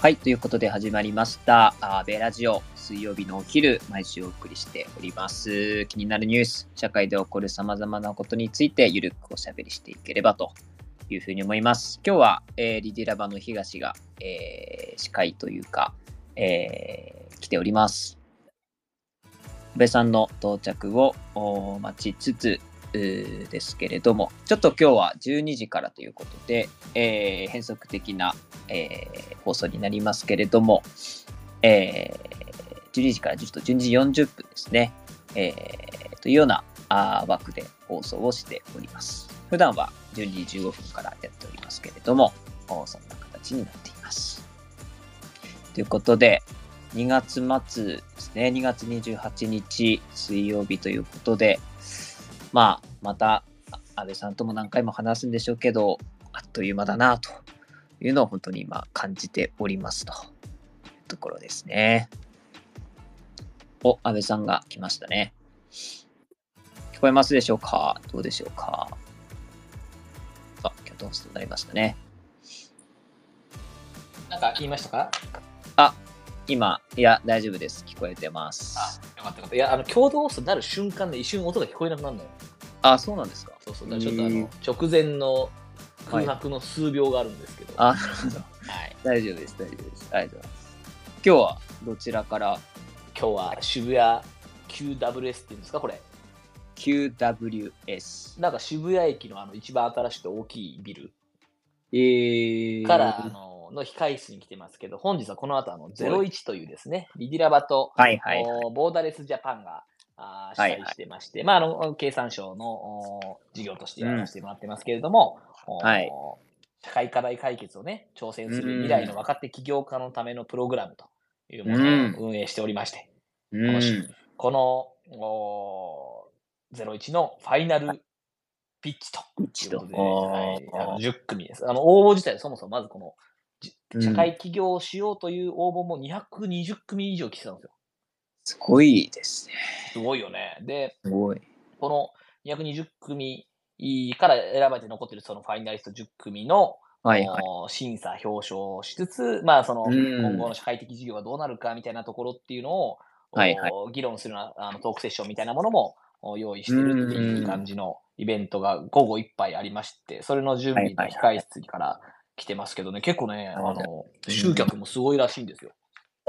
はい、ということで始まりました、あーベラジオ、水曜日のお昼、毎週お送りしております。気になるニュース、社会で起こるさまざまなことについて、ゆるくおしゃべりしていければというふうに思います。今日は、えーリディラバの東が、えー司会というか、えー来ております。安倍さんの到着を待ちつつ、ですけれども、ちょっと今日は12時からということで、えー変則的な、えー放送になりますけれども、えー12時からちょっと12時40分ですね、えーというようなあ枠で放送をしております。普段は12時15分からやっておりますけれども、そんな形になっています。ということで、2月末ですね、2月28日水曜日ということで、まあ、また、安倍さんとも何回も話すんでしょうけど、あっという間だなというのを本当に今感じておりますというところですね。お、安倍さんが来ましたね。聞こえますでしょうか？どうでしょうか？あ、キャットホストになりましたね？なんか言いましたか？あ、今、いや、大丈夫です。聞こえてます。よかったよかった。いや、あの、共同ホストになる瞬間で一瞬音が聞こえなくなるのよ。あ、そうなんですかそうそう。ちょっとあへの、直前の空白の数秒があるんですけど。はい。大丈夫です、大丈夫です。ありがとうございます。今日はどちらから？今日は渋谷 QWS っていうんですか、これ。QWS。なんか渋谷駅のあの一番新しくて大きいビルえー、から、あのの控室に来てますけど、本日はこの後あの01というですね、リディラバと、はいはいはい。おボーダレスジャパンがあー主してまして、まあ、あの経産省のお事業としてやらせてもらってますけれども、おはい。社会課題解決をね、挑戦するうん未来の若手起業家のためのプログラムというもうん。のを運営しておりまして、うん。のしこのお01のファイナルピッチということで、はい、あのあー。10組です。あの応募自体、そもそもまずこの社会起業をしようという応募も220組以上来てたんですよ。すごいですね。すごいよね。で、すごい。この220組から選ばれて残っているそのファイナリスト10組の、はいはい。お審査、表彰をしつつ、まあ、そのうん今後の社会的事業がどうなるかみたいなところっていうのを、はいはいお議論するようなあのトークセッションみたいなものもお用意してるっていう感じのイベントが午後いっぱいありまして、それの準備の控室から来てますけどね、結構ね、あはいの集客もすごいらしいんですよ。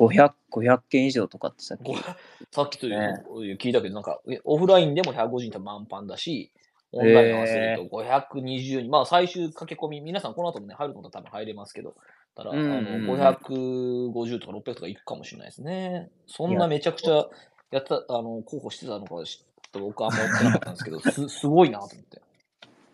500、500件以上とかってさっき。ごさっきというね聞いたけど、なんか、えオフラインでも150人と満帆だし、オンライン合わせると520人、まあ最終駆け込み、皆さんこの後もね、入ることは多分入れますけど、ただ、うんうんあの550とか600とかいくかもしれないですね。そんなめちゃくちゃやった、あの、候補してたのか、ちょっと僕はあんま思ってなかったんですけど、すすごいなと思って。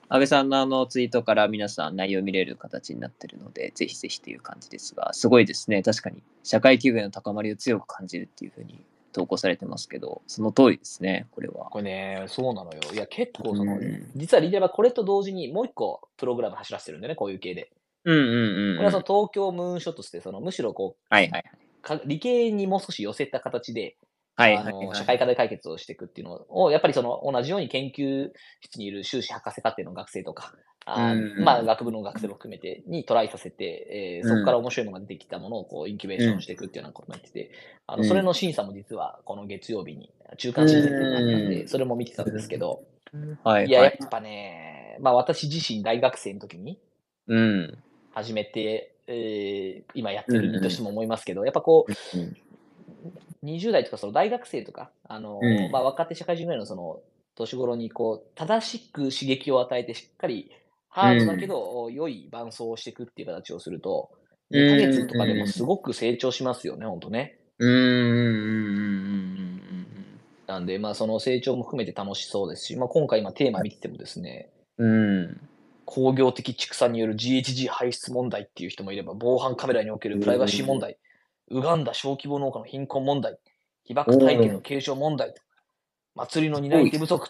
安倍さんのあのツイートから皆さん内容見れる形になってるので、ぜひぜひという感じですが、すごいですね。確かに社会企業への高まりを強く感じるっていうふうに投稿されてますけど、その通りですね、これは。これね、そうなのよ。いや、結構その、うん実はリレーはこれと同時にもう一個プログラム走らせてるんでね、こういう系で。うんうんうんうん。これはその東京ムーンショットって、そのむしろこう、はいはいか理系にもう少し寄せた形で、はい。あ。の社会課題解決をしていくっていうのを、やっぱりその同じように研究室にいる修士博士課程の学生とか、あまあ、学部の学生も含めてにトライさせて、えーそこから面白いのが出てきたものをこうインキュベーションしていくっていうようなことになってて、あうんのそれの審査も実はこの月曜日に中間審査っていうのがあったんうで、それも見てたんですけど、はいいや、はい。やっぱね、まあ私自身大学生の時にうん。始めて、えー今やってる身としても思いますけど、やっぱこう、うん20代とかその大学生とか、あのうんまあ、若手社会人ぐらいのその年頃にこう正しく刺激を与えてしっかりハードだけど、良い伴走をしていくっていう形をすると、うん2ヶ月とかでもすごく成長しますよね、本当ね。うんなんで、まあ、その成長も含めて楽しそうですし、まあ、今回今テーマ見ててもですね、うんうん。工業的畜産による GHG 排出問題っていう人もいれば、防犯カメラにおけるプライバシー問題、ウガンダ小規模農家の貧困問題、被爆体験の継承問題、祭りの担い手不足、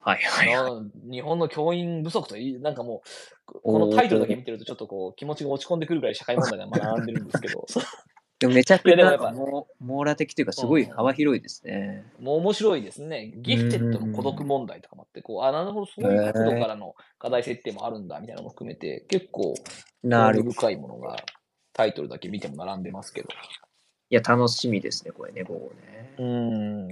はいはいはい。日本の教員不足といい、なんかもう、このタイトルだけ見てるとちょっとこう気持ちが落ち込んでくるぐらい社会問題が学 んでるんですけど、でもめちゃくちゃ網羅的というか、すごい幅広いですね。もう面白いですね。ギフテッドの孤独問題とかもあって、こう、あ、なるほど、そういう角度からの課題設定もあるんだみたいなのも含めて、結構、なる。深いものがタイトルだけ見ても並んでますけど。いや、楽しみですね、これね、午後ね。う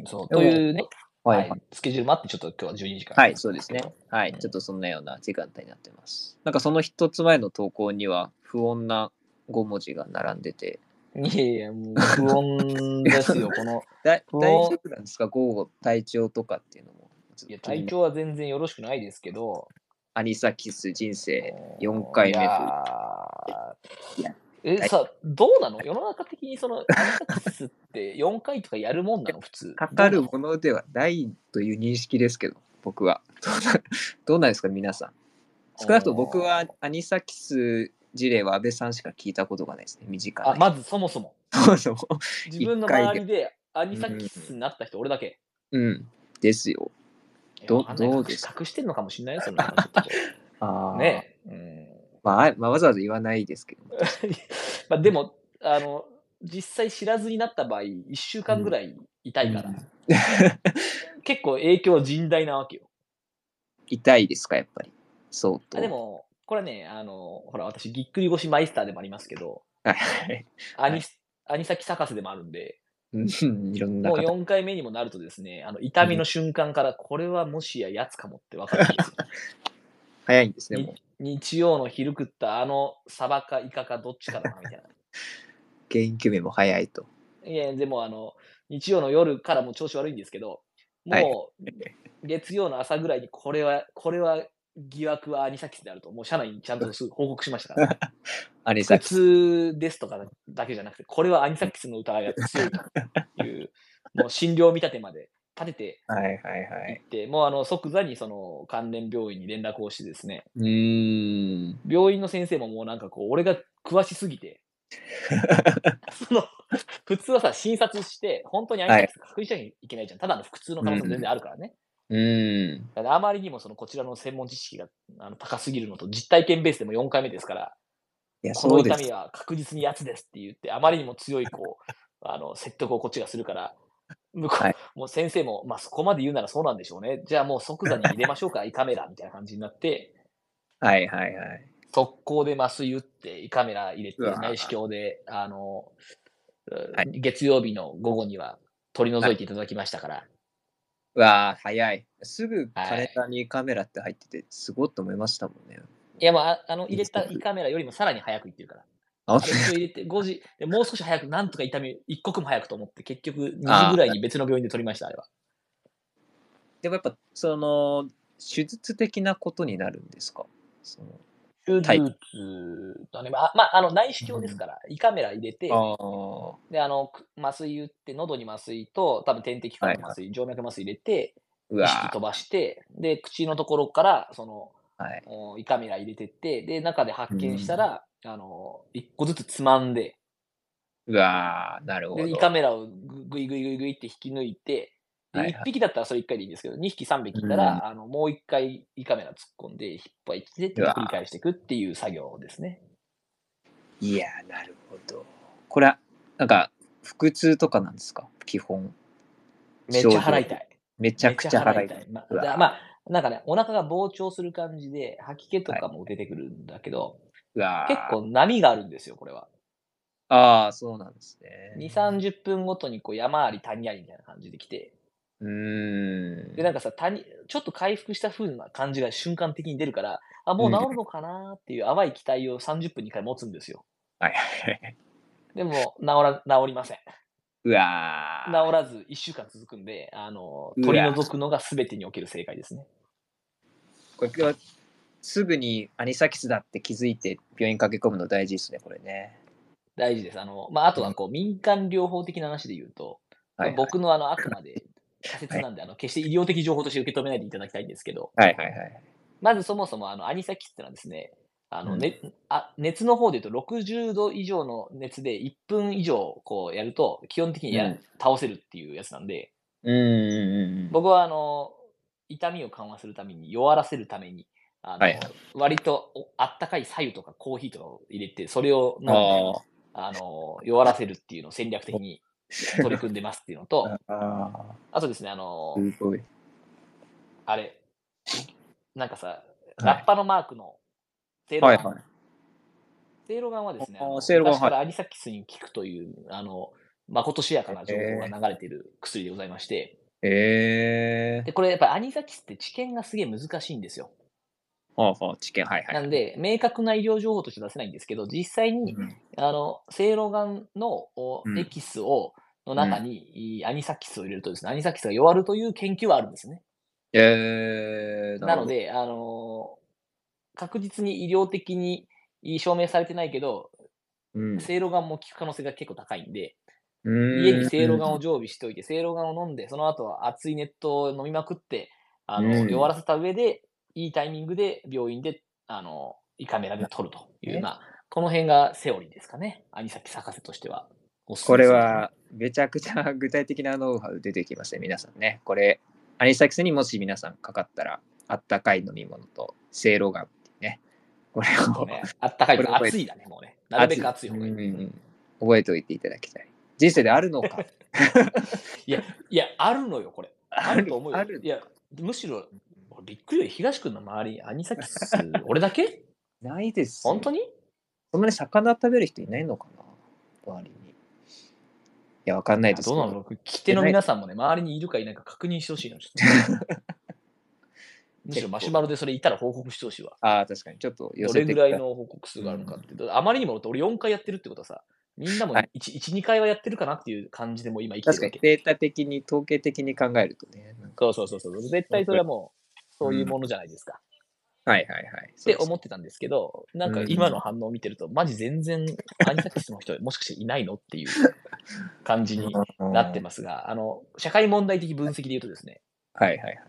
ん、そう。というね、ははいい、スケジュールもあって、ちょっと今日は12時間。はい、そうですね。はい、うんちょっとそんなような時間帯になってます。なんかその一つ前の投稿には、不穏な5文字が並んでて、いやいや、もう不穏ですよ、この。だ不穏大丈夫なんですか？午後、体調とかっていうのも。いや、体調は全然よろしくないですけど、アニサキス人生4回目といやいやーえ、はいさ、どうなの？世の中的にその、アニサキスって4回とかやるもんなの？普通。かかるものではないという認識ですけど、僕は。どうなどうなんですか、皆さん。少なくとも僕はアニサキス事例は安倍さんしか聞いたことがないですね、身近なのあ、まずそもそも。そうそう。自分の周りでアニサキスになった人、俺だけ。うん。ですよ。どいやわかんないどうです隠してんのかもしれないよ、そんな話ちょっ あとねえ。うんまあ、あまあ、わざわざ言わないですけども。まあでも、あの、実際知らずになった場合、1週間ぐらい痛いから、結構影響甚大なわけよ。痛いですか、やっぱり。そうと。あでも、これね、あの、ほら、私、ぎっくり腰マイスターでもありますけど、はいはい。アニ,、アニサキサカスでもあるんで、うんいろんなもう方。4回目にもなるとですね、あの痛みの瞬間から、これはもしややつかもって分かるんですよ。早いんですね、もう。日曜の昼食ったあのサバかイカかどっちかだなみたいな。元気目も早いと。いや、でもあの、日曜の夜からも調子悪いんですけど、はいもう月曜の朝ぐらいにこれは、これは疑惑はアニサキスであると、もう社内にちゃんと報告しましたから、普アニサキス。通ですとかだけじゃなくて、これはアニサキスの疑いが強いという、もう診療見立てまで立ててはいはいはいいっ。て、もうあの即座にその関連病院に連絡をしてですね、うーん。病院の先生ももうなんかこう、俺が詳しすぎて、その、普通はさ、診察して、本当にアニサキスか確認しなきゃいけないじゃん。ただの腹痛の可能性も全然あるからね。うーん。だからあまりにもそのこちらの専門知識があの高すぎるのと、実体験ベースでも4回目ですから、いや、この痛み。は確実にやつですって言って、あまりにも強いこう、あの説得をこっちがするから、向こう、はいもう先生も、まあそこまで言うならそうなんでしょうね。じゃあもう即座に入れましょうか、胃カメラみたいな感じになって、はいはいはい。速攻で麻酔打って、胃カメラ入れて、内視鏡で、あの、はい月曜日の午後には取り除いていただきましたから、うわあ、早い。すぐはいカレンダーにカメラって入ってて、すごいと思いましたもんね。いや、まあ、あの、入れた胃カメラよりもさらに早くいってるから。入れて、5時、でもう少し早く、なんとか痛み、一刻も早くと思って、結局2時ぐらいに別の病院で取りました、あれは。でもやっぱ、その、手術的なことになるんですか？その手タイ術だね。まあ、まあ、あの内視鏡ですから、胃カメラ入れて、ああ。で、あの、く麻酔打って、喉に麻酔と、多分点滴管の麻酔、静脈麻酔入れて、意識飛ばして、で、口のところから、その、はい。お胃カメラ入れてって、で、中で発見したら、あの、一個ずつつまんで、うわあ、なるほど。で、胃カメラをぐぐいぐいぐいぐいって引き抜いて、で、はいはい1匹だったらそれ1回でいいんですけど、2匹、3匹いたら、あのもう1回胃カメラ突っ込んで、引っ張りてってうわ繰り返していくっていう作業ですね。いやー、なるほど。これは、なんか、腹痛とかなんですか？基本。めっちゃ払いたい。い。めちゃくちゃ払いたい。まうわあ、まあ、なんかね、お腹が膨張する感じで、吐き気とかも出てくるんだけど、結構波があるんですよ、これは。ああ、そうなんですね。2、30分ごとにこう山あり谷ありみたいな感じで来て、うーん。で、なんかさ、谷、ちょっと回復した風な感じが瞬間的に出るから、あ、もう治るのかなっていう淡い期待を30分に1回持つんですよ。はい。でも、治ら、治りません。うわー治らず1週間続くんで、あの、取り除くのが全てにおける正解ですね。これはすぐにアニサキスだって気づいて病院駆け込むの大事ですね、これね。大事です。あの、まあ、あとはこう、民間療法的な話で言うと、はい。はい僕のあの、あくまで仮説なんで、あの、決して医療的情報として受け止めないでいただきたいんですけど、はいはいはい。まずそもそもあのアニサキスってのはですね、あの、うん。ねあ熱の方で言うと60度以上の熱で1分以上こうやると基本的にや、うん。倒せるっていうやつなんで、うんうんうん。僕はあの痛みを緩和するために弱らせるためにあの、はいはい割とおあったかい白湯とかコーヒーとかを入れてそれを飲んうん。でああの弱らせるっていうのを戦略的に 取り組んでますっていうのとあ。ああとですねあのあ。れなんかさはいラッパのマークのセーロガン、はいはい。セイロガンはですね、からアニサキスに効くという、あの、まことしやかな情報が流れている薬でございまして、えで、これやっぱりアニサキスって治験がすげえ難しいんですよ。ー。はあはあ、知見、はいは。ないんで、明確な医療情報として出せないんですけど、実際に、うんあの、セイロガンのエキスを、の中に、いアニサキスを入れるとですね、アニサキスが弱るという研究はあるんですね。えー、なの、で、あの確実に医療的に証明されてないけど、うん、セイロガンも効く可能性が結構高いんで、家家にセイロガンを常備しておいて、セイロガンを飲んで、その後は熱い熱湯を飲みまくって、あの、うん弱らせた上で、いいタイミングで病院で、あの、胃カメラで取るという、ねまあ、この辺がセオリーですかね。アニサキ博士としては。おすすこれはめちゃくちゃ具体的なノウハウ出てきますね、皆さんね。これ、アニサキスにもし皆さんかかったら、あったかい飲み物と、セイロガンっていうね。これを、ね、あったかい熱いだね、もうね。なるべく熱い方がいい。うんうん覚えておいていただきたい。人生であるのか。いや、いや、あるのよ、これ。あると思うよ。あるいや、むしろ、びっくりよ。東君の周りにアニサキス、俺だけ？ないですよ。本当に？そんなに魚食べる人いないのかな周りに。いや、わかんないですけど。どうなの聞き手の皆さんもね、周りにいるかいないか確認してほしいの。ちょっとむしろマシュマロでそれいたら報告してほしいわ。ああ、確かに。ちょっと寄どれぐらいの報告数があるのかって。あまりにも俺4回やってるってことはさ、みんなもはい1、1、2回はやってるかなっていう感じでもう今生きてるわけ。確かにデータ的に、統計的に考えるとね。そうそうそうそう。絶対それはもう、そういうものじゃないですか。はいはいはい。って思ってたんですけど、なんかうん今の反応を見てると、マジ全然アニサキスの人もしかしていないのっていう感じになってますが、あの、社会問題的分析で言うとですね、はいはいはい。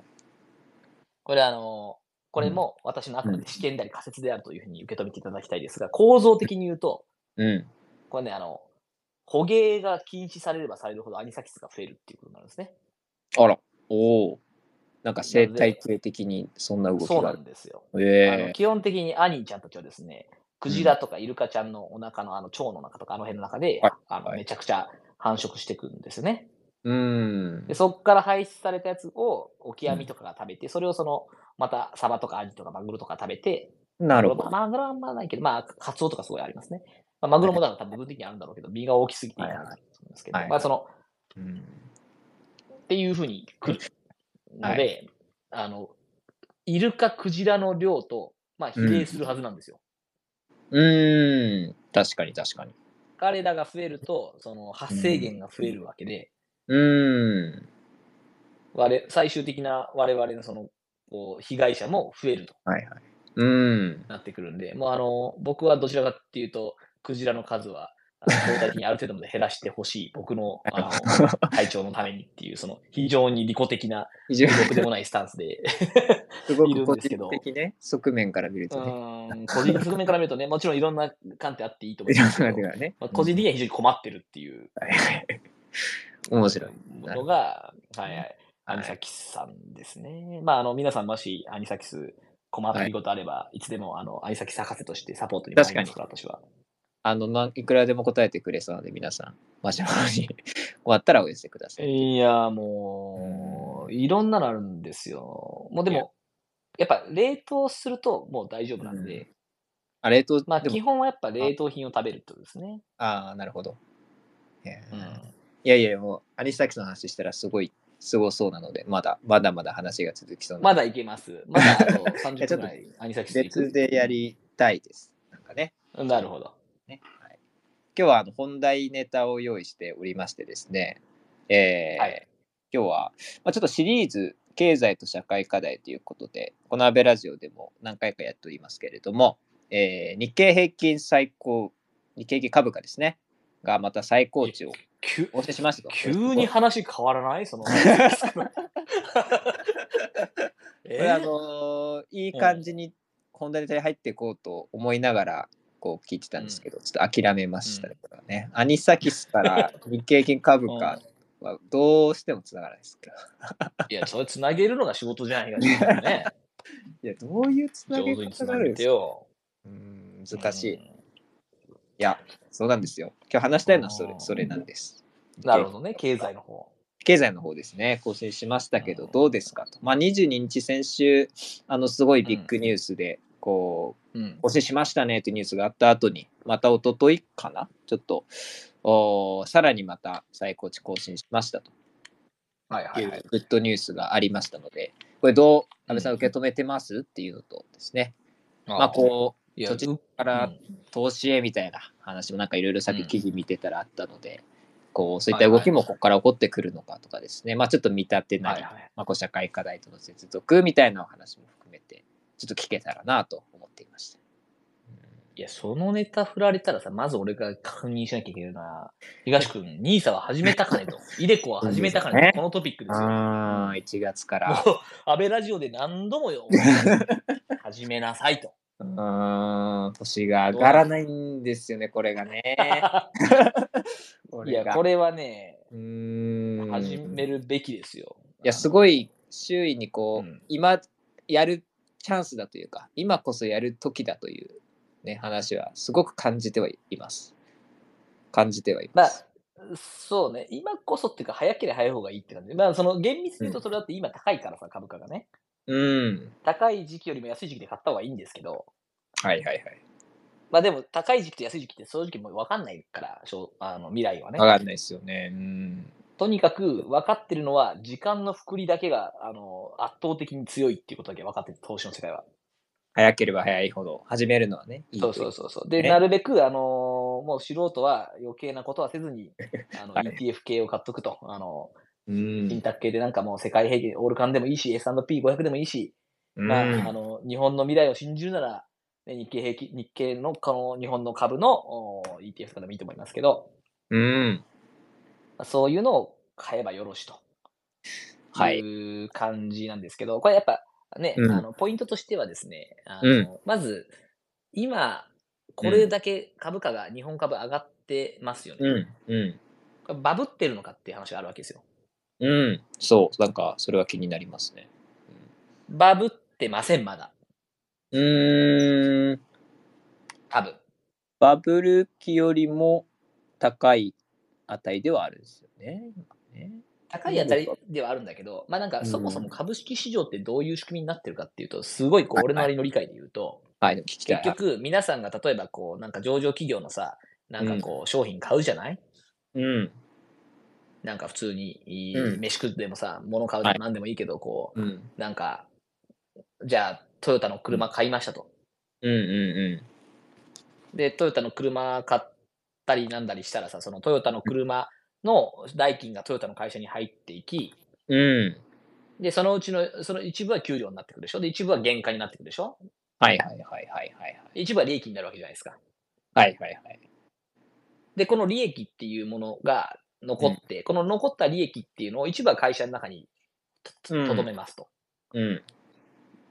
これあの、これも私のあくまで試験であり仮説であるというふうに受け止めていただきたいですが、構造的に言うと、うん。これね、あの、捕鯨が禁止されればされるほどアニサキスが増えるっていうことなんですね。あら、おお。なんか生態系的にそんな動きそうながある。んですよ。えあの基本的にアニーちゃんたちはですね、クジラとかイルカちゃんのお腹のあの腸の中とかあの辺の中で、はいあのはいめちゃくちゃ繁殖していくんですね。うーんで。そこから排出されたやつをオキアミとかが食べて、それをそのまたサバとかアジとかマグロとか食べて、なるほど。マグロはあんまないけど、まあカツオとかすごいありますね。まあ、マグロもだから多分部分的にあるんだろうけど、身が大きすぎていなと思うんですけど、はいはいまあその、うんっていうふうに来るのはで、あの、イルカ、クジラの量と、まあ比例するはずなんですよ。うーん。確かに確かに。彼らが増えると、その発生源が増えるわけで、うーん。我最終的な我々のそのこう被害者も増えるとはいはい。うーん。なってくるんで、もうあの僕はどちらかっていうと、クジラの数は相対的にある程度まで減らしてほしい、僕の あの体調のためにっていう、その非常に利己的な、非常に。僕でもないスタンスで、すごいるく個人んですけど。的ね、側面から見るうとね。個人側面から見るとね、もちろんいろんな観点あっていいと思いろんうんですけど、ね。まあ、個人的には非常に困ってるっていう。はいはい。面白い。ものが、はいはい、アニサキスさんですね。まあ、あの、皆さんもしアニサキス困ってい。ることあれば、い、つでも、あの、アニサキス博士としてサポートに参りますから、私は。あの、なんいくらでも答えてくれそうなので、皆さん、マシュマロに終わったらお寄せください。いや、もう、いろんなのあるんですよ。もうでも、やっぱ冷凍するともう大丈夫なんで、うんあ、冷凍、まあ、基本はやっぱ冷凍品を食べるってことですね。ああ、なるほど。いやうん。いやいや、もう、アニサキスの話したらすごい、すごそうなので、まだ、まだまだ話が続きそうまだいけます。まだあと30やちょっと分ぐらいアニサキス別でやりたいです。なんかね。なるほど。今日はあの本題ネタを用意しておりましてですね、えーはい今日は、まあ、ちょっとシリーズ経済と社会課題ということで、このアベラジオでも何回かやっておりますけれども、えー日経平均最高、日経平均株価ですね、がまた最高値を急お教えしますと。急に話変わらない？その。え これあのー いい感じに本題ネタに入っていこうと思いながらこう聞いてたんですけど、ちょっと諦めましたね、これはね。アニサキスから 日経平均株価はどうしてもつながらないですけど。いや、それつなげるのが仕事じゃないかね。いや、どういうつなげ方があるんですか？うん難しい。いうんや、そうなんですよ。今日話したいのはそれそれなんです。なるほどね、経済の方。経済の方ですね、更新しましたけど、うんどうですかと。まあ、22日、先週、あの、すごいビッグニュースで、こう、うん。更新しましたねっていうニュースがあった後に、また一昨日かな？ちょっと、おーさらにまた最高値更新しましたと。はいはいはい。いうグッドニュースがありましたので、これどう、安倍さんうん受け止めてますっていうのとですね、ままあこう、いや、そっちうからうん。投資へみたいな話もなんかいろいろさっきうん記事見てたらあったので、こうそういった動きもここから起こってくるのかとかですね、まあちょっと見立てなり、はいはい。まあ、こう社会課題との接続みたいなお話も含めて、ちょっと聞けたらなと思っていました。いや、そのネタ振られたらさ、まず俺が確認しなきゃいけないのは、東君、ニーサは始めたかねと。イデコは始めたかねと。このトピックですよ。ああ、1月かもら。う、安倍ラジオで何度もよ、始めなさいと。うーん、年が上がらないんですよね、これがね。こ いや、がこれはね、うーん。始めるべきですよ。いや、すごい周囲にこう、うん今やるチャンスだというか、今こそやる時だという、ね、話はすごく感じてはいます。感じてはいまあます。、そうね、今こそっていうか、早ければ早い方がいいって感じ。まあ、その厳密に言うと、それだって今高いからさ、株価がね。うん。高い時期よりも安い時期で買った方がいいんですけど、はいはいはい。まあでも、高い時期と安い時期って正直もう分かんないから、しょうあの未来はね。わかんないですよね。うん。とにかく分かってるのは、時間の複利だけがあの圧倒的に強いっていうことだけ分かってる、投資の世界は。早ければ早いほど始めるのはね。いいそうそうう。そうそう。で、ねなるべく、あのもう素人は余計なことはせずに、あのはい ETF 系を買っとくと。あのうん。信託系でなんかもう世界平均、オールカンでもいいし、S&P500 でもいいし、まあ、うんあの日本の未来を信じるなら、ね日経平均、日経のこの日本の株のお ETF とかでもいいと思いますけど、うん。まあそういうのを買えばよろしと。はい。いう感じなんですけど、これやっぱね、うんあのポイントとしてはですね、あのうんまず、今、これだけ株価が、日本株上がってますよね。うん。うん。これバブってるのかっていう話があるわけですよ。うん。そう。なんか、それは気になりますね。バブってません、まだ。うーん。多分。バブル期よりも高い値ではあるんですよね。今ね高いあたりではあるんだけど、まあなんかそもそも株式市場ってどういう仕組みになってるかっていうと、すごいこう俺なりの理解で言うと、はい。結局皆さんが例えばこうなんか上場企業のさ、なんかこう商品買うじゃない？うん。なんか普通に飯食ってもさ、物買うではいも何でもいいけど、こう、うん。なんか、じゃあトヨタの車買いましたと。うんうで、トヨタの車買ったりなんだりしたらさ、そのトヨタの車の代金がトヨタの会社に入っていき、んうん。うん。で、そのうちの、その一部は給料になってくるでしょ？で、一部は原価になってくるでしょ？はいはいはいはいはい一部は利益になるわけじゃないですか。はいはいはい。で、この利益っていうものが残って、この残った利益っていうのを一部は会社の中にとどめますと。うん。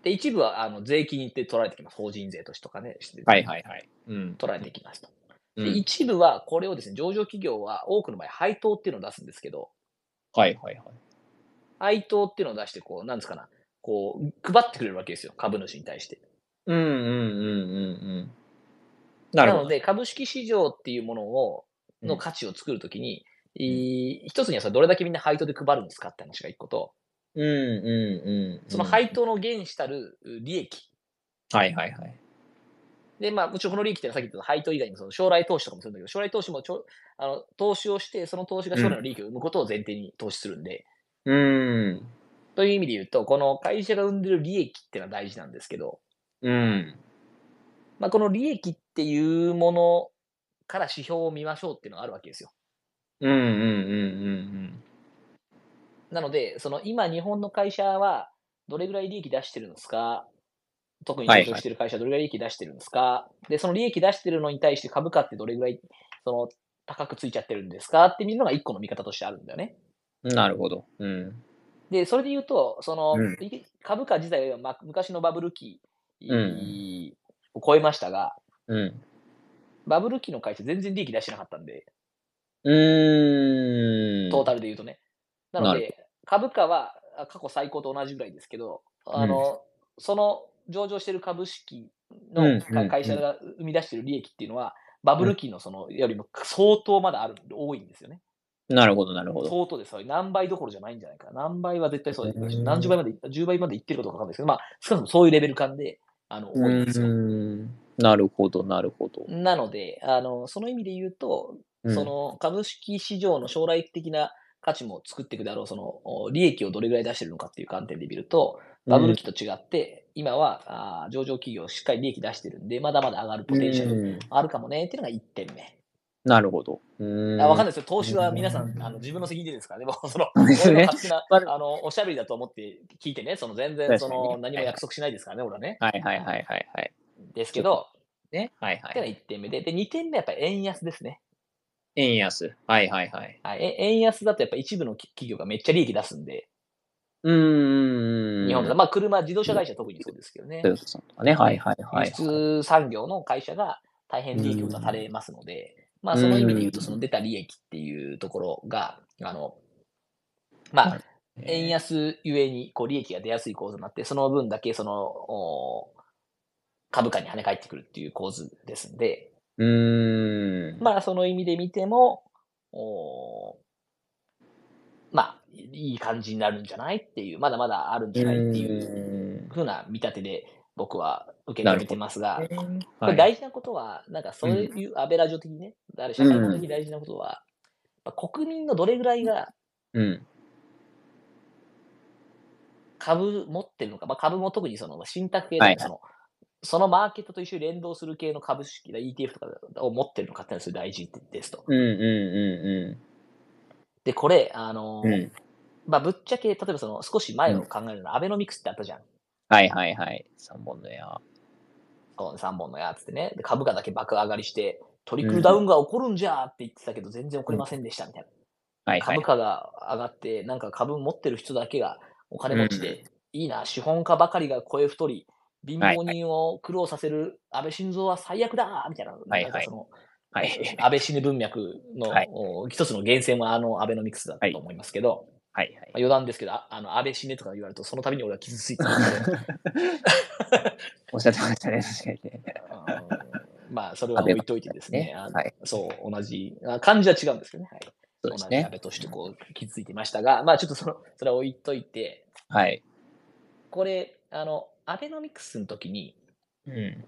で、一部はあの税金って取られてきます。法人税としてとかね、はいはいはい。うん。取られてきますと。で、うん一部はこれをですね、上場企業は多くの場合、配当っていうのを出すんですけど、はいはいはい。配当っていうのを出して、こう、なんですかな、こう、配ってくれるわけですよ、株主に対して。うんうんうんうんうん。なるほど。なので、株式市場っていうものを、のうん価値を作るときに、い一つにはさ、どれだけみんな配当で配るんですかって話が一個と、うんうんうん。その配当の原資たる利益。はいはいはい。で、まあ、もちろんこの利益っていうのはさっき言った配当以外にもその将来投資とかもするんだけど、将来投資もちょあの投資をして、その投資が将来の利益を生むことを前提に投資するんで、うん。という意味で言うと、この会社が生んでる利益っていうのは大事なんですけど、うん。まあ、この利益っていうものから指標を見ましょうっていうのがあるわけですよ。うんうんうんうんなので、その今日本の会社はどれぐらい利益出してるんですか特にはいはい上場してる会社はどれぐらい利益出してるんですか、で、その利益出してるのに対して株価ってどれぐらいその高くついちゃってるんですか？って見るのが一個の見方としてあるんだよね。うん。なるほど。うん。で、それで言うと、その、うんい株価自体は、まあ、昔のバブル期うんを超えましたが、うん。バブル期の会社全然利益出してなかったんで、うーん。トータルで言うとね。なので、株価はあ過去最高と同じぐらいですけど、あの、その上場している株式の会社が生み出している利益っていうのは、バブル期のそのよりも相当まだある、多いんですよね。なるほどなるほど。相当です。何倍どころじゃないんじゃないかな。何倍は絶対そうです。うん何十倍までいった、10倍までいってるかどうかわかんないですけど、まあ、少なくともそういうレベル感で、あの多いんですよ。うんなるほど、なるほど。なので、あの、その意味で言うと、うんその株式市場の将来的な価値も作っていくであろう、そのお利益をどれぐらい出してるのかっていう観点で見ると、バブル期と違って、今はあー上場企業しっかり利益出してるんで、まだまだ上がるポテンシャルうんあるかもねっていうのが1点目。なるほど。うんあわかんないですよ。投資は皆さん、あの自分の責任でですからね。もうその、ね勝手な、まああの、おしゃべりだと思って聞いてね、その全然、その、何も約束しないですからね、俺はね。はいはいはいはいはい。ですけど、ね。はいはい。ってのが1点目で、で、2点目はやっぱり円安ですね。円安。はいはいはい。はい、え円安だとやっぱ一部の企業がめっちゃ利益出すんで、うーん。日本だと、まあ車、自動車会社は特にそうですけどねト。ヨタさんとかね。はいはいはい。輸出産業の会社が大変利益を出されますので、まあその意味で言うと、うんその出た利益っていうところが、あの、まあ、円安ゆえにこう利益が出やすい構図になって、その分だけそのお株価に跳ね返ってくるっていう構図ですんで、うーん。まあその意味で見ても、おまあいい感じになるんじゃない？っていう、まだまだあるんじゃない？っていううふうな見立てで僕は受け止めてますが、ーん。これはい。大事なことは、なんかそういうアベラジオ的にね、ある社会的に大事なことは、まあ国民のどれぐらいがうん。株持ってるのか、まあ、株も特にその信託系とはいかその、マーケットと一緒に連動する系の株式だ、ETF とかを持ってるのかっていうのはそれ大事ですと。うんうんうで、これ、あのんうん。うん。まあ、ぶっちゃけ、例えばその少し前を考えるのは、アベノミクスってあったじゃん。はいはいはい。三本の矢。この3本のやつってね。で、株価だけ爆上がりして、トリクルダウンが起こるんじゃーって言ってたけど、全然起こりませんでしたみたいな。はいはい株。価が上がって、なんか株持ってる人だけがお金持ちで、いいな、資本家ばかりが声太り、貧乏人を苦労させる安倍晋三は最悪だみたいな、はいなんかその、はい。安倍死ぬ文脈の、一つの源泉はあのアベノミクスだと思いますけど、はいはいまあ、。余談ですけど、ああの安倍死ねとか言われると、その度に俺は傷ついてる おっしゃってましたね、確かにまあ、それは置いといてですね、はい。そう、同じ、あ漢字は違うんですけどね、はい、そうですね。同じ安倍としてこう傷ついてましたが、まあちょっとその、それは置いといて、はい。これ、あの、アベノミクスの時に、うん。例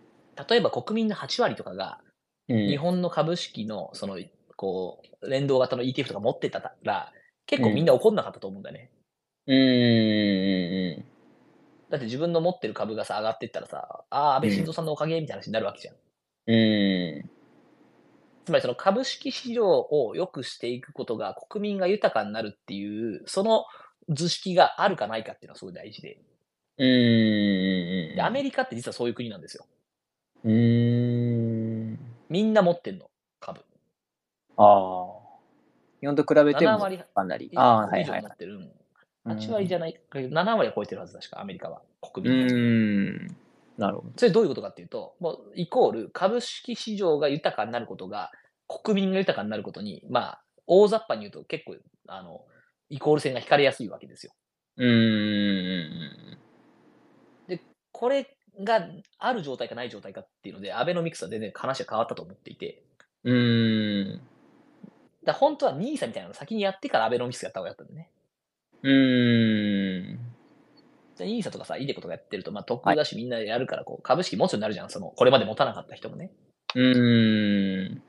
えば国民の8割とかが、うん日本の株式の、その、こう、連動型の ETF とか持ってたら、結構みんな怒んなかったと思うんだよね。うんだって自分の持ってる株がさ、上がってったらさ、ああ、安倍晋三さんのおかげみたいな話になるわけじゃん。うん。つまりその株式市場を良くしていくことが国民が豊かになるっていう、その図式があるかないかっていうのはすごい大事で。うん。アメリカって実はそういう国なん。ですよ。うん。みん。な持ってん。の、株。ああ。日本と比べてもかなり。ああ、はいはい。8割じゃない、7割超えてるはず、確か、アメリカは。国民の。ーん。なるほど。それどういうことかっていうと、もうイコール株式市場が豊かになることが、国民が豊かになることに、まあ、大雑把に言うと結構、あの、イコール線が引かれやすいわけですよ。うん。これがある状態かない状態かっていうので、アベノミクスは全然話が変わったと思っていて、うーん。だ本当は NISA みたいなのを先にやってからアベノミクスやった方がよかったんだね。うーん。じゃあ NISA とかさ、イデコとかやってると、まあ、特だしみんなやるから、こう、株式持つようになるじゃん。その、これまで持たなかった人もね。うーん。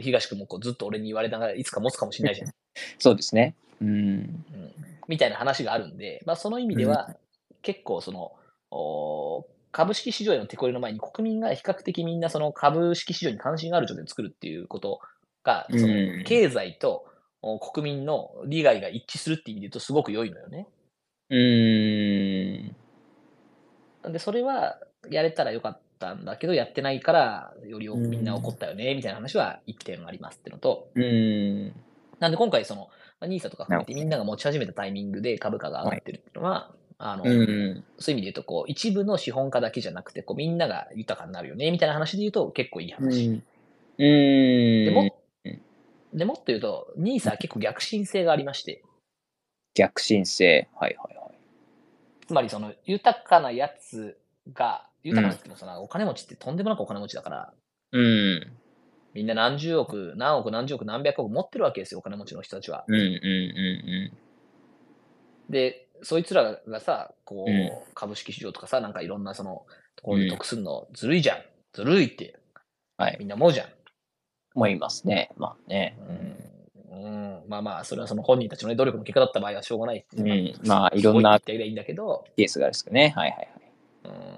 東君もこうずっと俺に言われながらいつか持つかもしれないじゃん。そうですね。うん。うんみたいな話があるんで、まあ、その意味では、結構その、お株式市場への手こ入れの前に国民が比較的みんなその株式市場に関心がある状態を作るっていうことが、そうんの経済とお国民の利害が一致するっていう意味で言うとすごく良いのよね。うーん。なんでそれはやれたらよかったんだけど、やってないからよりみんな怒ったよね、みたいな話は一点ありますってのと、うーん。なんで今回その、ニーサとか含めてみんなが持ち始めたタイミングで株価が上がってるっていうのは、あの、うん。そういう意味で言うと、こう、一部の資本家だけじゃなくて、こう、みんなが豊かになるよね、みたいな話で言うと、結構いい話。うん。ででも、でもっと言うと、ニーサは結構逆進性がありまして、逆進性。はいはいはい。つまりその、豊かなやつが、豊かなやつってもその、お金持ちってとんでもなくお金持ちだから、うん。みんな何十億、何億、何十億、何百億持ってるわけですよ、お金持ちの人たちは。うんうんうんで、そいつらがさ、こう、うん株式市場とかさ、なんかいろんなその、ところで得するのずるいじゃん。ずるいって、はい。みんな思うじゃん。思いますね。まあね。うん、うんまあまあ、それはその本人たちの、ね、努力の結果だった場合はしょうがないっていううんまあいろんなすごいって言っていいんだけど、ケースがあるんですね。はいはいはい。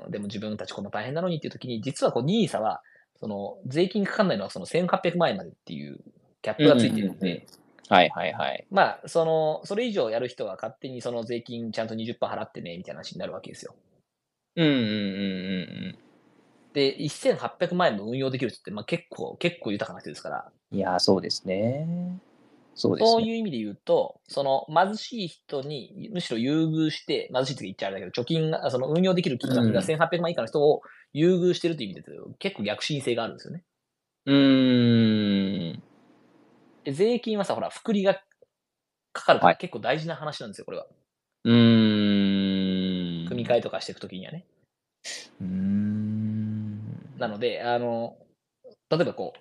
うん、でも自分たちこの大変なのにっていう時に、実はこう NISA は、その税金かかんないのはその1800万円までっていうキャップがついてるので、うんうんうんはいはいはい。まあ、その、それ以上やる人は勝手にその税金ちゃんと20%払ってね、みたいな話になるわけですよ。うんうんうんうんで、1800万円も運用できる人って、まあ結構、結構豊かな人ですから、うん。いやー、そうですね。そうですそうね。いう意味で言うと、その貧しい人にむしろ優遇して、貧しいって言っちゃうんだけど、貯金が、その運用できる金額がうん1800万以下の人を優遇してるという意味で結構逆進性があるんですよね。うーん。で税金はさ、ほら、福利がかかるからはい結構大事な話なんですよ、これは。うーん。組み替えとかしていくときにはね。うーん。なので、あの、例えばこう、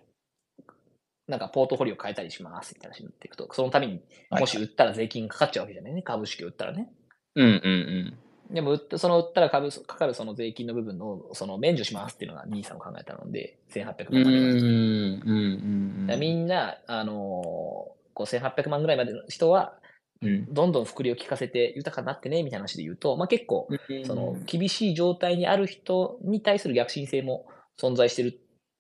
なんかポートフォリオ変えたりしますみたいな話になっていくと、そのためにはいもし売ったら税金かかっちゃうわけじゃないね、株式を売ったらね。うんうんでも売った、その売ったら株かかるその税金の部分のその免除しますっていうのが NISA の考えたので、1800うん。う万までは。ーん。うんうんみんな、あのーこう1800万ぐらいまでの人は、うん。どんどん福利を効かせて豊かになってね、みたいな話で言うと、まあ、結構、うん。その厳しい状態にある人に対する逆進性も存在してるっ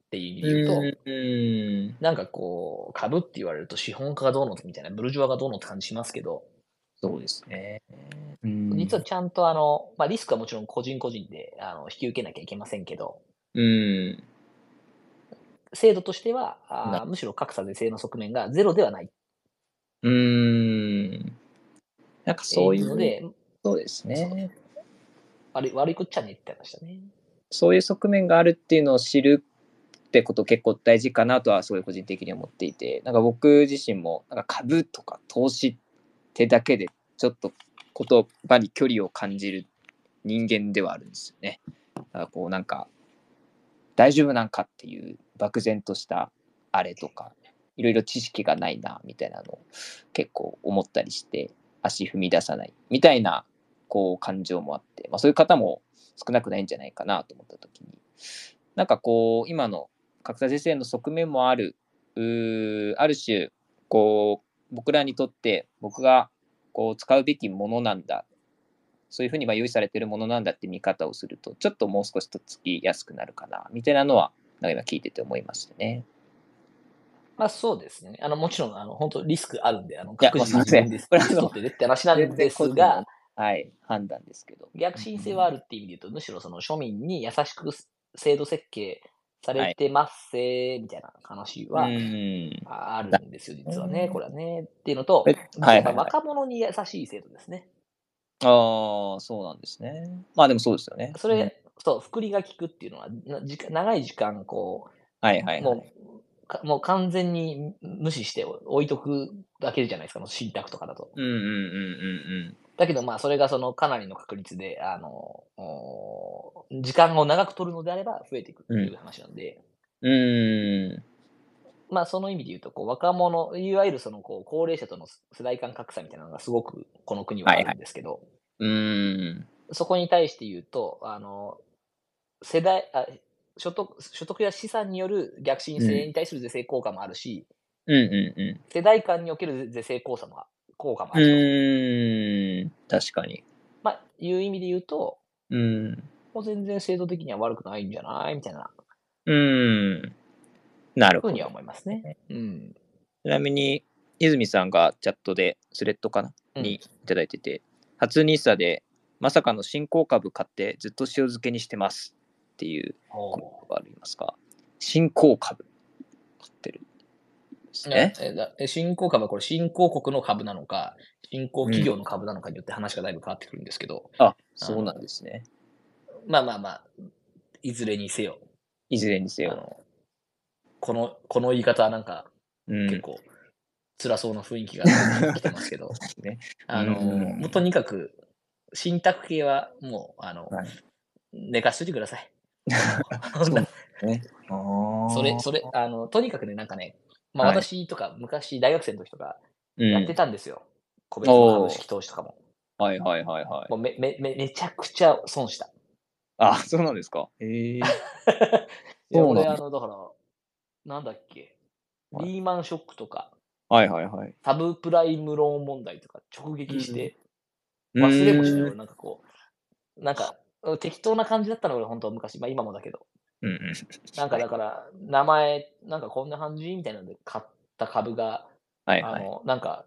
ていう意味で言うと、うん。なんかこう、株って言われると資本家がどうのみたいな、ブルジョワがどうのって感じしますけど、そうですね。うん実はちゃんとあの、まあ、リスクはもちろん個人個人であの引き受けなきゃいけませんけど、うん。制度としては、あむしろ格差是正の側面がゼロではないっうーん。なんかてそういういうので、そうですね。悪い悪いこっちゃねって話だね。そういう側面があるっていうのを知るってこと結構大事かなとはすごい個人的に思っていて、なんか僕自身もなんか株とか投資ってだけでちょっと言葉に距離を感じる人間ではあるんですよね。だからこうなんか大丈夫なんかっていう漠然としたあれとかいろいろ知識がないなみたいなのを結構思ったりして足踏み出さないみたいなこう感情もあって、まあ、そういう方も少なくないんじゃないかなと思った時になんかこう今の格差是正の側面もあるある種こう僕らにとって僕がこう使うべきものなんだそういうふうにまあ用意されているものなんだって見方をするとちょっともう少しとっつきやすくなるかなみたいなのはなんか今聞いてて思いましたね。まあそうですね。あの、もちろん、あの、本当リスクあるんで、あの、や確実に自分で取ってねって話なんですが、はい、判断ですけど。逆進性はあるっていう意味で言うと、むしろその庶民に優しく制度設計されてますせーみたいな話はうんあるんですよ、実はね、これはね。っていうのと、若者に優しい制度ですね。ああ、そうなんですね。まあでもそうですよね。それ、そう、福利が効くっていうのは、な時間長い時間、こう、はいはいはい。もう、かもう完全に無視して置いとくだけじゃないですか、もう信託とかだと。うんうんうんうんだけど、まあ、それがそのかなりの確率で、あの、お時間を長く取るのであれば増えていくっていう話なんで、うん。うん。まあ、その意味で言うと、こう、若者、いわゆるその、こう、高齢者との世代間格差みたいなのがすごく、この国はあるんですけど、うん。そこに対して言うと、あの、世代、あ所得、所得や資産による逆進性に対する是正効果もあるし、うん。うん。う世代間における是正効果も効果もあん。ると。うん。確かに。まあ、いう意味で言うと、うん。もう全然制度的には悪くないんじゃない？みたいなうん。なるほど。ふうには思いますね。うん。ちなみに、泉さんがチャットで、スレッドかな、うんにいただいてて、初ニーサで、まさかの新興株買ってずっと塩漬けにしてますっていうコメントがありますか新興株買ってる。え？だえ新興株はこれ新興国の株なのか、新興企業の株なのかによって話がだいぶ変わってくるんですけど、あ、そうなんですね。まあまあまあ、いずれにせよ、いずれにせよ。このこの言い方はなんかうん。結構辛そうな雰囲気が出てきてますけど、ね。あのうんもうとにかく信託系はもうあの、はい。寝かしといてください。そうね。あそれ、それ、あの、とにかくね、なんかね、まあはい私とか昔大学生の時とかうん、やってたんですよ。個別の株式投資とかも。はいはいはいはい。もうめめめめちゃくちゃ損した。あ、そうなんですか。へえ。いやそうなんだ俺、あの、だから、なんだっけ、はいリーマンショックとか、はいはいはい。サブプライムローン問題とか直撃して、忘れもしない。うーん俺なんかこう、なんか、適当な感じだったの、俺、本当は昔、まあ今もだけど、うんうん。なんかだから、名前、なんかこんな感じみたいなので買った株が、はいはい。あの、なんか、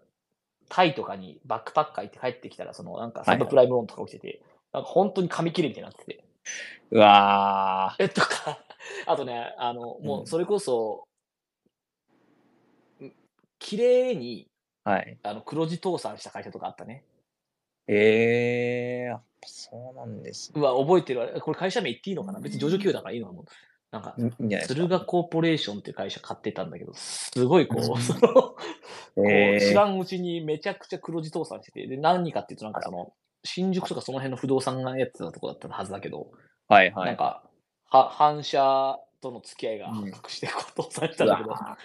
タイとかにバックパッカー行って帰ってきたら、そのなんかはいはいサブプライムローンとか起きてて、なんか本当に紙切れみたいになってて、うわえとか、あとね、あの、もうそれこそ、ん綺麗にー。はい。あの黒字倒産した会社とかあったね。ええやっぱそうなんですうわ、覚えてるわ。これ会社名言っていいのかな？別に上場企業だからいいのかも。なんか、ね。いいんじゃないですか。駿河コーポレーションっていう会社買ってたんだけど、すごいこう、その、こうえー知らんうちにめちゃくちゃ黒字倒産してて、で、何かっていうとなんかその、新宿とかその辺の不動産がやってたとこだったはずだけど、はいはい。なんか、は反社との付き合いが発覚して、こう倒産したんだけど、うわ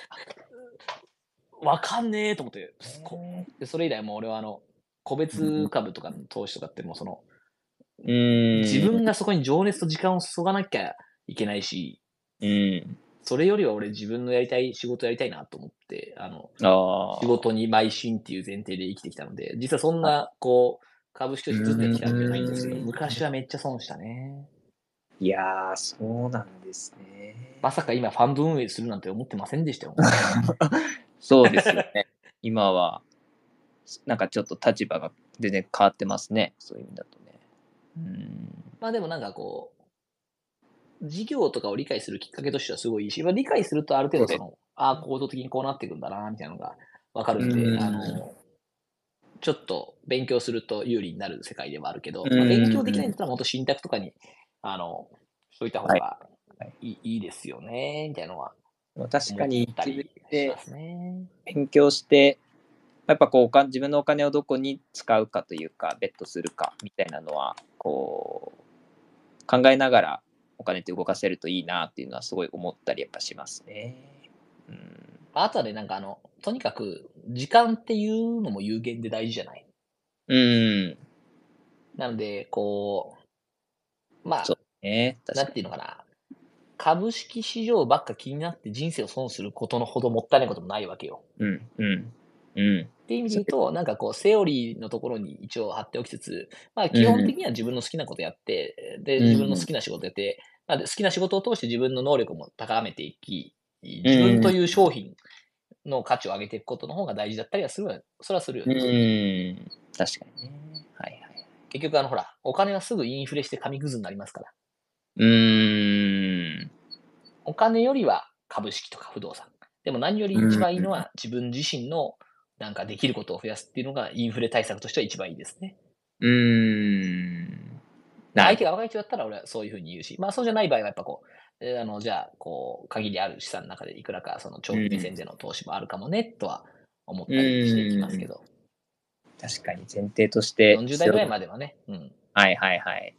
わかんねえと思って、それ以来もう俺はあの、個別株とかの投資とかってもうその、うーん。自分がそこに情熱と時間を注がなきゃいけないし、うん。それよりは俺自分のやりたい仕事やりたいなと思って、あの、ああ。仕事に邁進っていう前提で生きてきたので、実はそんな、こう、株式投資ずっとやってきたんじゃないんですけど、うん昔はめっちゃ損したね。いやー、そうなんですね。まさか今ファンド運営するなんて思ってませんでしたよ。そうですよね。今は、なんかちょっと立場が全然変わってますね。そういう意味だとね。うん。まあでもなんかこう、事業とかを理解するきっかけとしてはすごいいいし、まあ、理解するとある程度その、ああ、構造的にこうなっていくんだな、みたいなのがわかるんで、うんあの、ちょっと勉強すると有利になる世界ではあるけど、うんまあ、勉強できないんだったらもっと信託とかに、あの、しといた方がはいいい,、い、いですよね、みたいなのは確かに。勉強して、やっぱこう自分のお金をどこに使うかというか、ベットするかみたいなのは、こう、考えながらお金って動かせるといいなっていうのはすごい思ったりやっぱしますね。うん。あとはね、なんかあの、とにかく時間っていうのも有限で大事じゃない？うん。なので、こう、まあ、そうね。確なんかていうのかな。株式市場ばっか気になって人生を損することのほどもったいないこともないわけよ。に。うん。うん。うん。っていう意味で言うと、なんかこう、セオリーのところに一応貼っておきつつ、まあ基本的には自分の好きなことやって、で、うん自分の好きな仕事やって、まあで好きな仕事を通して自分の能力も高めていき、自分という商品の価値を上げていくことの方が大事だったりはするわそれはするようね。ん。確かにね。はいはい。結局あのほら、お金はすぐインフレして紙くずになりますから。うーん。お金よりは株式とか不動産。でも何より一番いいのは自分自身のなんかできることを増やすっていうのがインフレ対策としては一番いいですね。うーん。な相手が若い人だったら俺はそういうふうに言うし、まあそうじゃない場合はやっぱこう、えーあの、じゃあ、こう、限りある資産の中でいくらかその長期目線での投資もあるかもね、とは思ったりしていきますけど、確かに前提として。40代ぐらいまではね、うん。はいはいはい。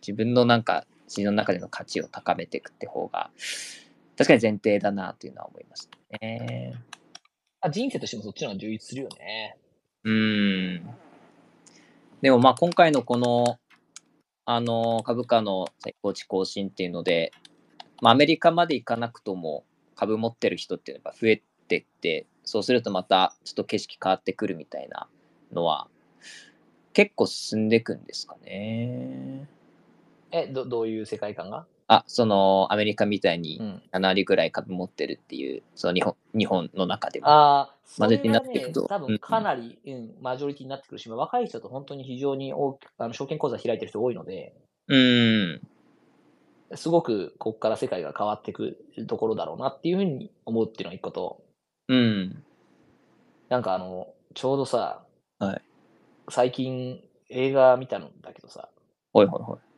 自分のなんか、自分の中での価値を高めていくって方が、確かに前提だなというのは思いましたね。あ人生としてもそっちの方が充実するよね。うーん。でもまあ今回のこの、あの、株価の最高値更新っていうので、まあアメリカまで行かなくとも株持ってる人っていうのが増えてって、そうするとまたちょっと景色変わってくるみたいなのは、結構進んでいくんですかね。え、どどういう世界観が？あ、そのアメリカみたいうにん。7割ぐらい株持ってるっていう、その日本日本の中でも。あマジョリティになはっていくとね、多分かなり、うん、マジョリティになってくるし、まあ若い人だと本当に非常に大きあの証券口座開いてる人多いので、うーん。すごくここから世界が変わっていくところだろうなっていうふうに思うっていうのが一個と、うん。なんかあの、ちょうどさ、はい最近映画見たんだけどさ、ほいほいほい。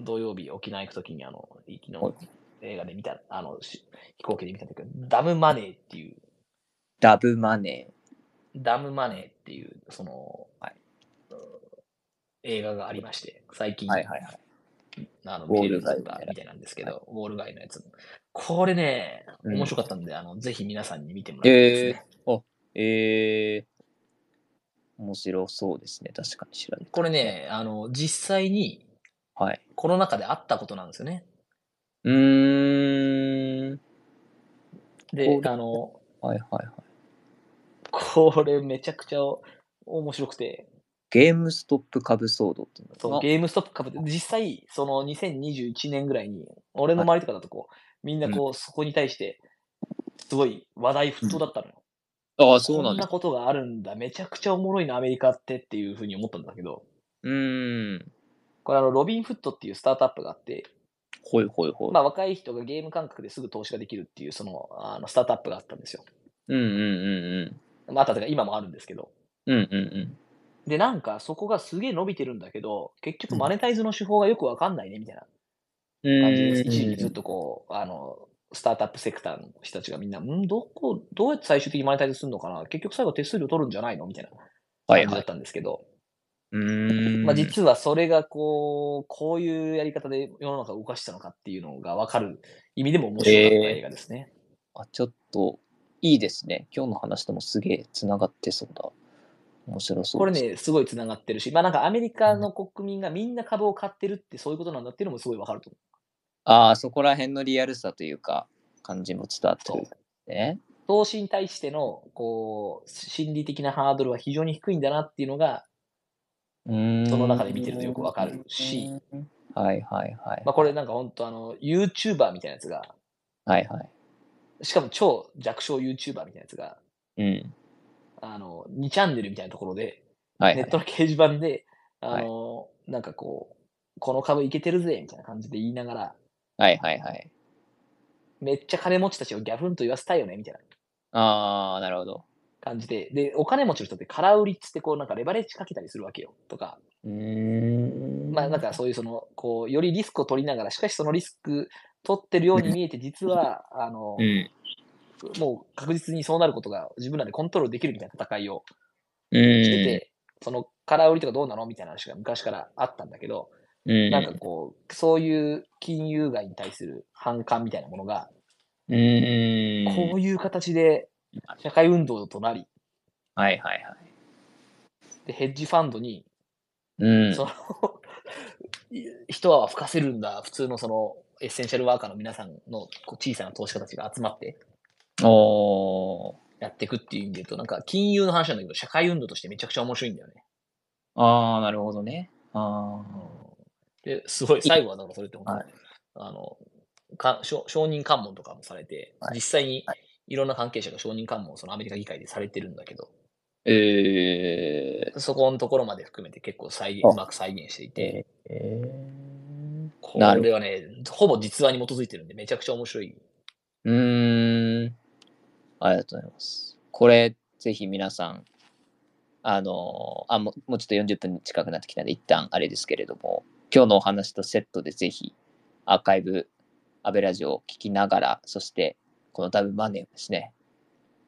土曜日沖縄行くときにあの、昨日はい映画で見た、あの、し飛行機で見たんだけど、ダムマネーっていう、ダブマネダムマネーっていう、その、はいうん映画がありまして、最近、ー。はいはいはい。あの、ウォール街みたいなんですけど、ウォール街のやつ。これね、うん面白かったんで、あの、ぜひ皆さんに見てもらいたいですね。えー、面白そうですね。確かに知らない。これね、あの、実際にはい。コロナ禍であったことなんですよね。うーん。であの、はいはいはい。これめちゃくちゃ面白くて、ゲームストップ株騒動っていうそうゲームストップ株で、実際、その2021年ぐらいに、俺の周りとかだとこう、みんなこう、そこに対して、すごい話題沸騰だったのよ。ああ、そうこなんです。んなことがあるんだ、めちゃくちゃおもろいな、アメリカってっていうふうに思ったんだけど、うーん。これあの、ロビンフットっていうスタートアップがあって、ほいほいほい。まあ若い人がゲーム感覚ですぐ投資ができるっていう、その、あのスタートアップがあったんですよ。うんうんうんまあ、あったというか今もあるんですけど。うん。うんうんで、なんかそこがすげえ伸びてるんだけど、結局うんマネタイズの手法がよくわかんないね、みたいなうん。感じで、一時期うずっとこう、あの、スタートアップセクターの人たちがみんな、んどこ、どうやって最終的にマネタイズするのかな？結局最後手数料取るんじゃないの？みたいな感じだっ。たんですけど、うーん。まあ実はそれがこう、こういうやり方で世の中を動かしたのかっていうのがわかる意味でも面白かった映画ですね。あ、ちょっといいですね。今日の話ともすげえつながってそうだ。面白そう。これね、すごい繋がってるし、まあなんかアメリカの国民がみんな株を買ってるってそういうことなんだっていうのもすごいわかると思ああ、そこら辺のリアルさというか、感じも伝わってる。ね。投資に対しての、こう、心理的なハードルは非常に低いんだなっていうのが。その中で見てるとよくわかるし。はいはいはい。まあこれなんか本当あの、YouTuber みたいなやつが、はいはい。しかも超弱小 YouTuber みたいなやつが、うん。あの、2チャンネルみたいなところで、はいはい。ネットの掲示板で、あの、なんかこう、この株いけてるぜみたいな感じで言いながら、はいはいはい。めっちゃ金持ちたちをギャフンと言わせたいよねみたいなああ、なるほど。感じで、で、お金持ちの人って空売りっつってこうなんかレバレッジかけたりするわけよとか、うーん。まあなんかそういうその、こう、よりリスクを取りながら、しかしそのリスク取ってるように見えて、実は、あのう、ん。もう確実にそうなることが自分らでコントロールできるみたいな戦いをうん。してて、その空売りとかどうなのみたいな話が昔からあったんだけど、うん。なんかこう、そういう金融街に対する反感みたいなものが、うーん。こういう形で社会運動となり、はいはいはい。でヘッジファンドに、うん。その、一泡吹かせるんだ、普通のその、エッセンシャルワーカーの皆さんのこう小さな投資家たちが集まっておー。やっていくっていう意味で言うと、なんか金融の話なんだけど、社会運動としてめちゃくちゃ面白いんだよね。ああ、なるほどね。あで、すごい、最後はだからそれって本当に、はいあの、か承承認喚問とかもされて、はい実際にはいろんな関係者が承認喚問をそのアメリカ議会でされてるんだけど、えー。そこのところまで含めて結構再うまく再現していて、えこなるれはね、ほぼ実話に基づいてるんで、めちゃくちゃ面白い。ー。うーん。ありがとうございます。これ、ぜひ皆さん、あのーあもう、もうちょっと40分近くなってきたので、一旦あれですけれども、今日のお話とセットでぜひ、アーカイブ、アベラジオを聞きながら、そして、このダブマネーをですね、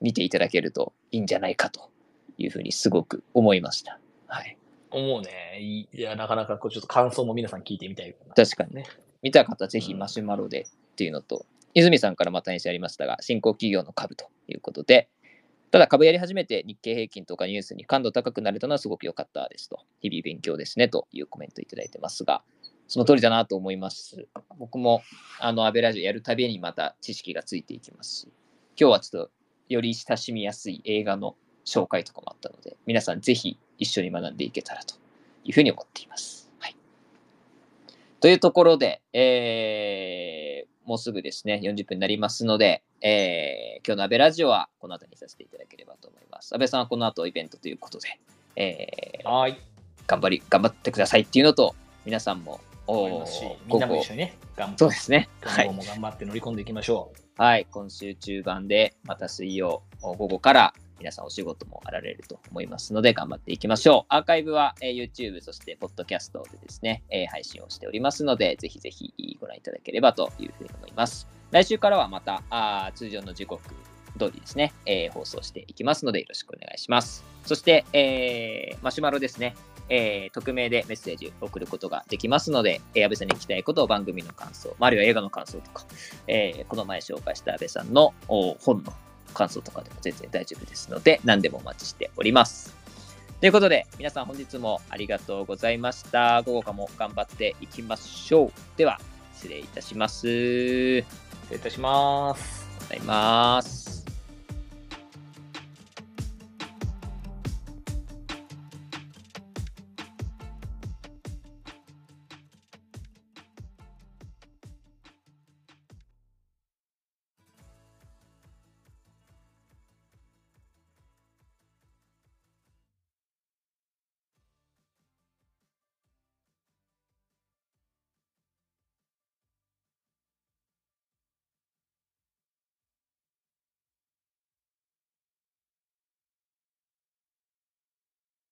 見ていただけるといいんじゃないかというふうにすごく思いました。はい。思うね。いいや、なかなかこうちょっと感想も皆さん聞いてみたい。確かにね。見た方、ぜひマシュマロでっていうのと、泉さんからまた話ありましたが、新興企業の株ということで、ただ株やり始めて日経平均とかニュースに感度高くなれたのはすごく良かったですと、日々勉強ですねというコメントいただいてますが、その通りだなと思います。僕もあのアベラジオやるたびにまた知識がついていきますし、今日はちょっとより親しみやすい映画の紹介とかもあったので、皆さんぜひ一緒に学んでいけたらというふうに思っています。はい。というところで、えーもうすぐですね、40分になりますので、えー今日の安倍ラジオはこの後にさせていただければと思います。安倍さんはこの後イベントということで、えーはーい。頑張り、頑張ってくださいっていうのと、皆さんも、思いますし、み午んなも後一緒にね、頑そうですね。はい今後。も頑張って乗り込んでいきましょう。はい、今週中盤で、また水曜午後から皆さんお仕事もあられると思いますので、頑張っていきましょう。アーカイブは、えー YouTube、そして、ポッドキャストでですね、えー配信をしておりますので、ぜひぜひご覧いただければというふうに思います。来週からはまた、あー通常の時刻通りですね、えー放送していきますので、よろしくお願いします。そして、えーマシュマロですね、えー匿名でメッセージを送ることができますので、えー安倍さんに聞きたいことを番組の感想、まああるいは映画の感想とか、えーこの前紹介した安倍さんのお本の感想とかでも全然大丈夫ですので、何でもお待ちしております。ということで、皆さん本日もありがとうございました。午後かも頑張っていきましょう。では、失礼いたします。失礼いたします。ございます。